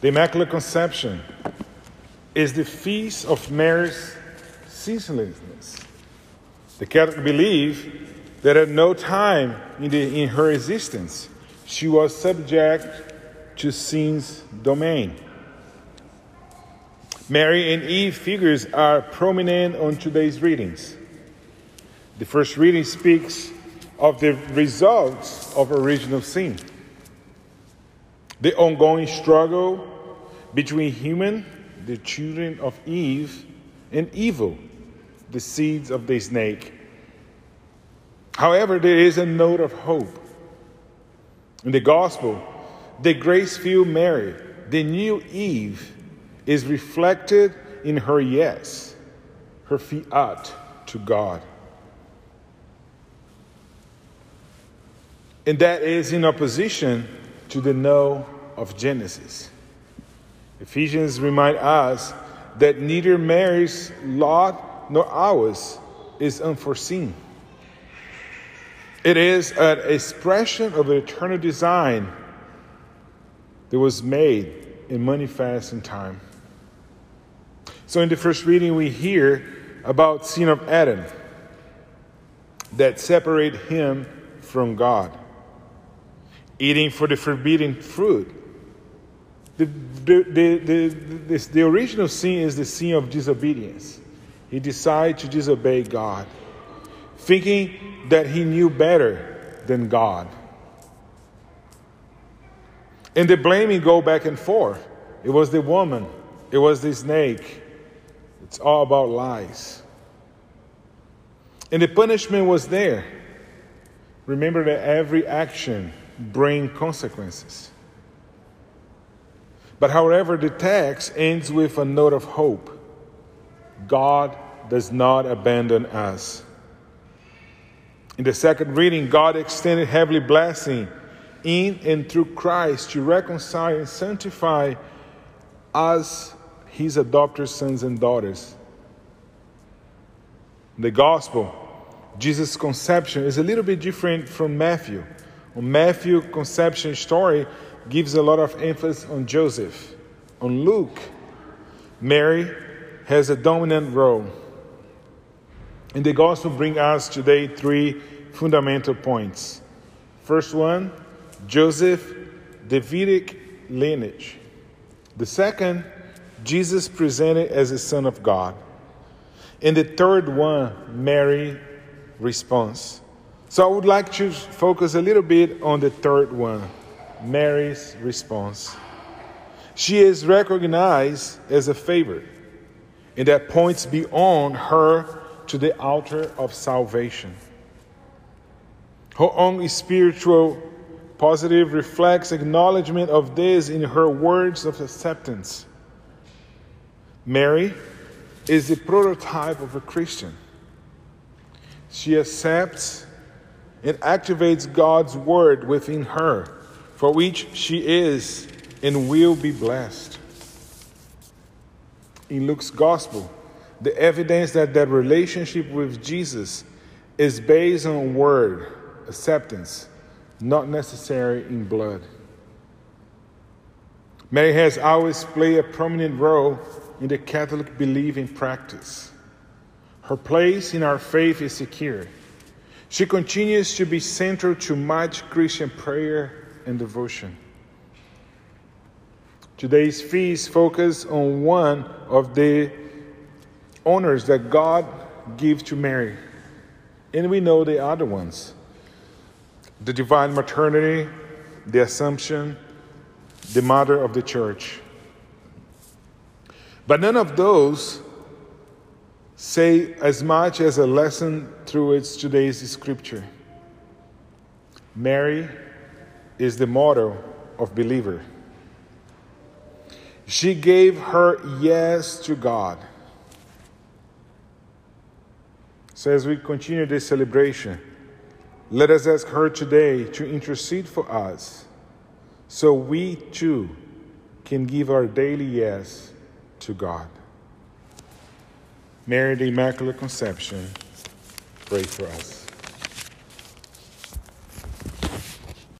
The Immaculate Conception is the feast of Mary's ceaselessness. The Catholic believe that at no time in, the, in her existence she was subject to sin's domain. Mary and Eve figures are prominent on today's readings. The first reading speaks of the results of original sin, the ongoing struggle between human, the children of Eve, and evil, the seeds of the snake. However, there is a note of hope. In the gospel, the grace filled Mary, the new Eve, is reflected in her yes, her fiat to God. And that is in opposition to the no of Genesis. Ephesians remind us that neither Mary's lot nor ours is unforeseen. It is an expression of an eternal design that was made and manifest in time. So in the first reading we hear about sin of Adam that separate him from God. Eating for the forbidden fruit. The, the, the, the, the, sin is the sin of disobedience. He decided to disobey God, thinking that he knew better than God. And the blaming go back and forth. It was the woman, it was the snake, it's all about lies. And the punishment was there. Remember that every action brings consequences. But however, the text ends with a note of hope. God does not abandon us. In the second reading, God extended heavenly blessing in and through Christ to reconcile and sanctify us his adopted sons and daughters. The gospel, Jesus' conception, is a little bit different from Matthew. Matthew conception story gives a lot of emphasis on Joseph. On Luke, Mary has a dominant role. And the gospel brings us today three fundamental points. First one, Joseph, Davidic lineage. The second, Jesus presented as the Son of God. And the third one, Mary response. So I would like to focus a little bit on the third one, Mary's response. She is recognized as a favorite, and that points beyond her to the altar of salvation. Her own spiritual positive reflects acknowledgement of this in her words of acceptance. Mary is the prototype of a Christian. She accepts and activates God's word within her, for which she is and will be blessed. In Luke's gospel, the evidence that that relationship with Jesus is based on word, acceptance, not necessary in blood. Mary has always played a prominent role in the Catholic belief and practice. Her place in our faith is secure. She continues to be central to much Christian prayer and devotion. Today's feast focuses on one of the honors that God gives to Mary. And we know the other ones the divine maternity, the Assumption, the mother of the church. But none of those say as much as a lesson through its today's scripture. Mary is the model of believer. She gave her yes to God. So as we continue this celebration, let us ask her today to intercede for us so we too can give our daily yes to God. Mary, the Immaculate Conception, Pray for us.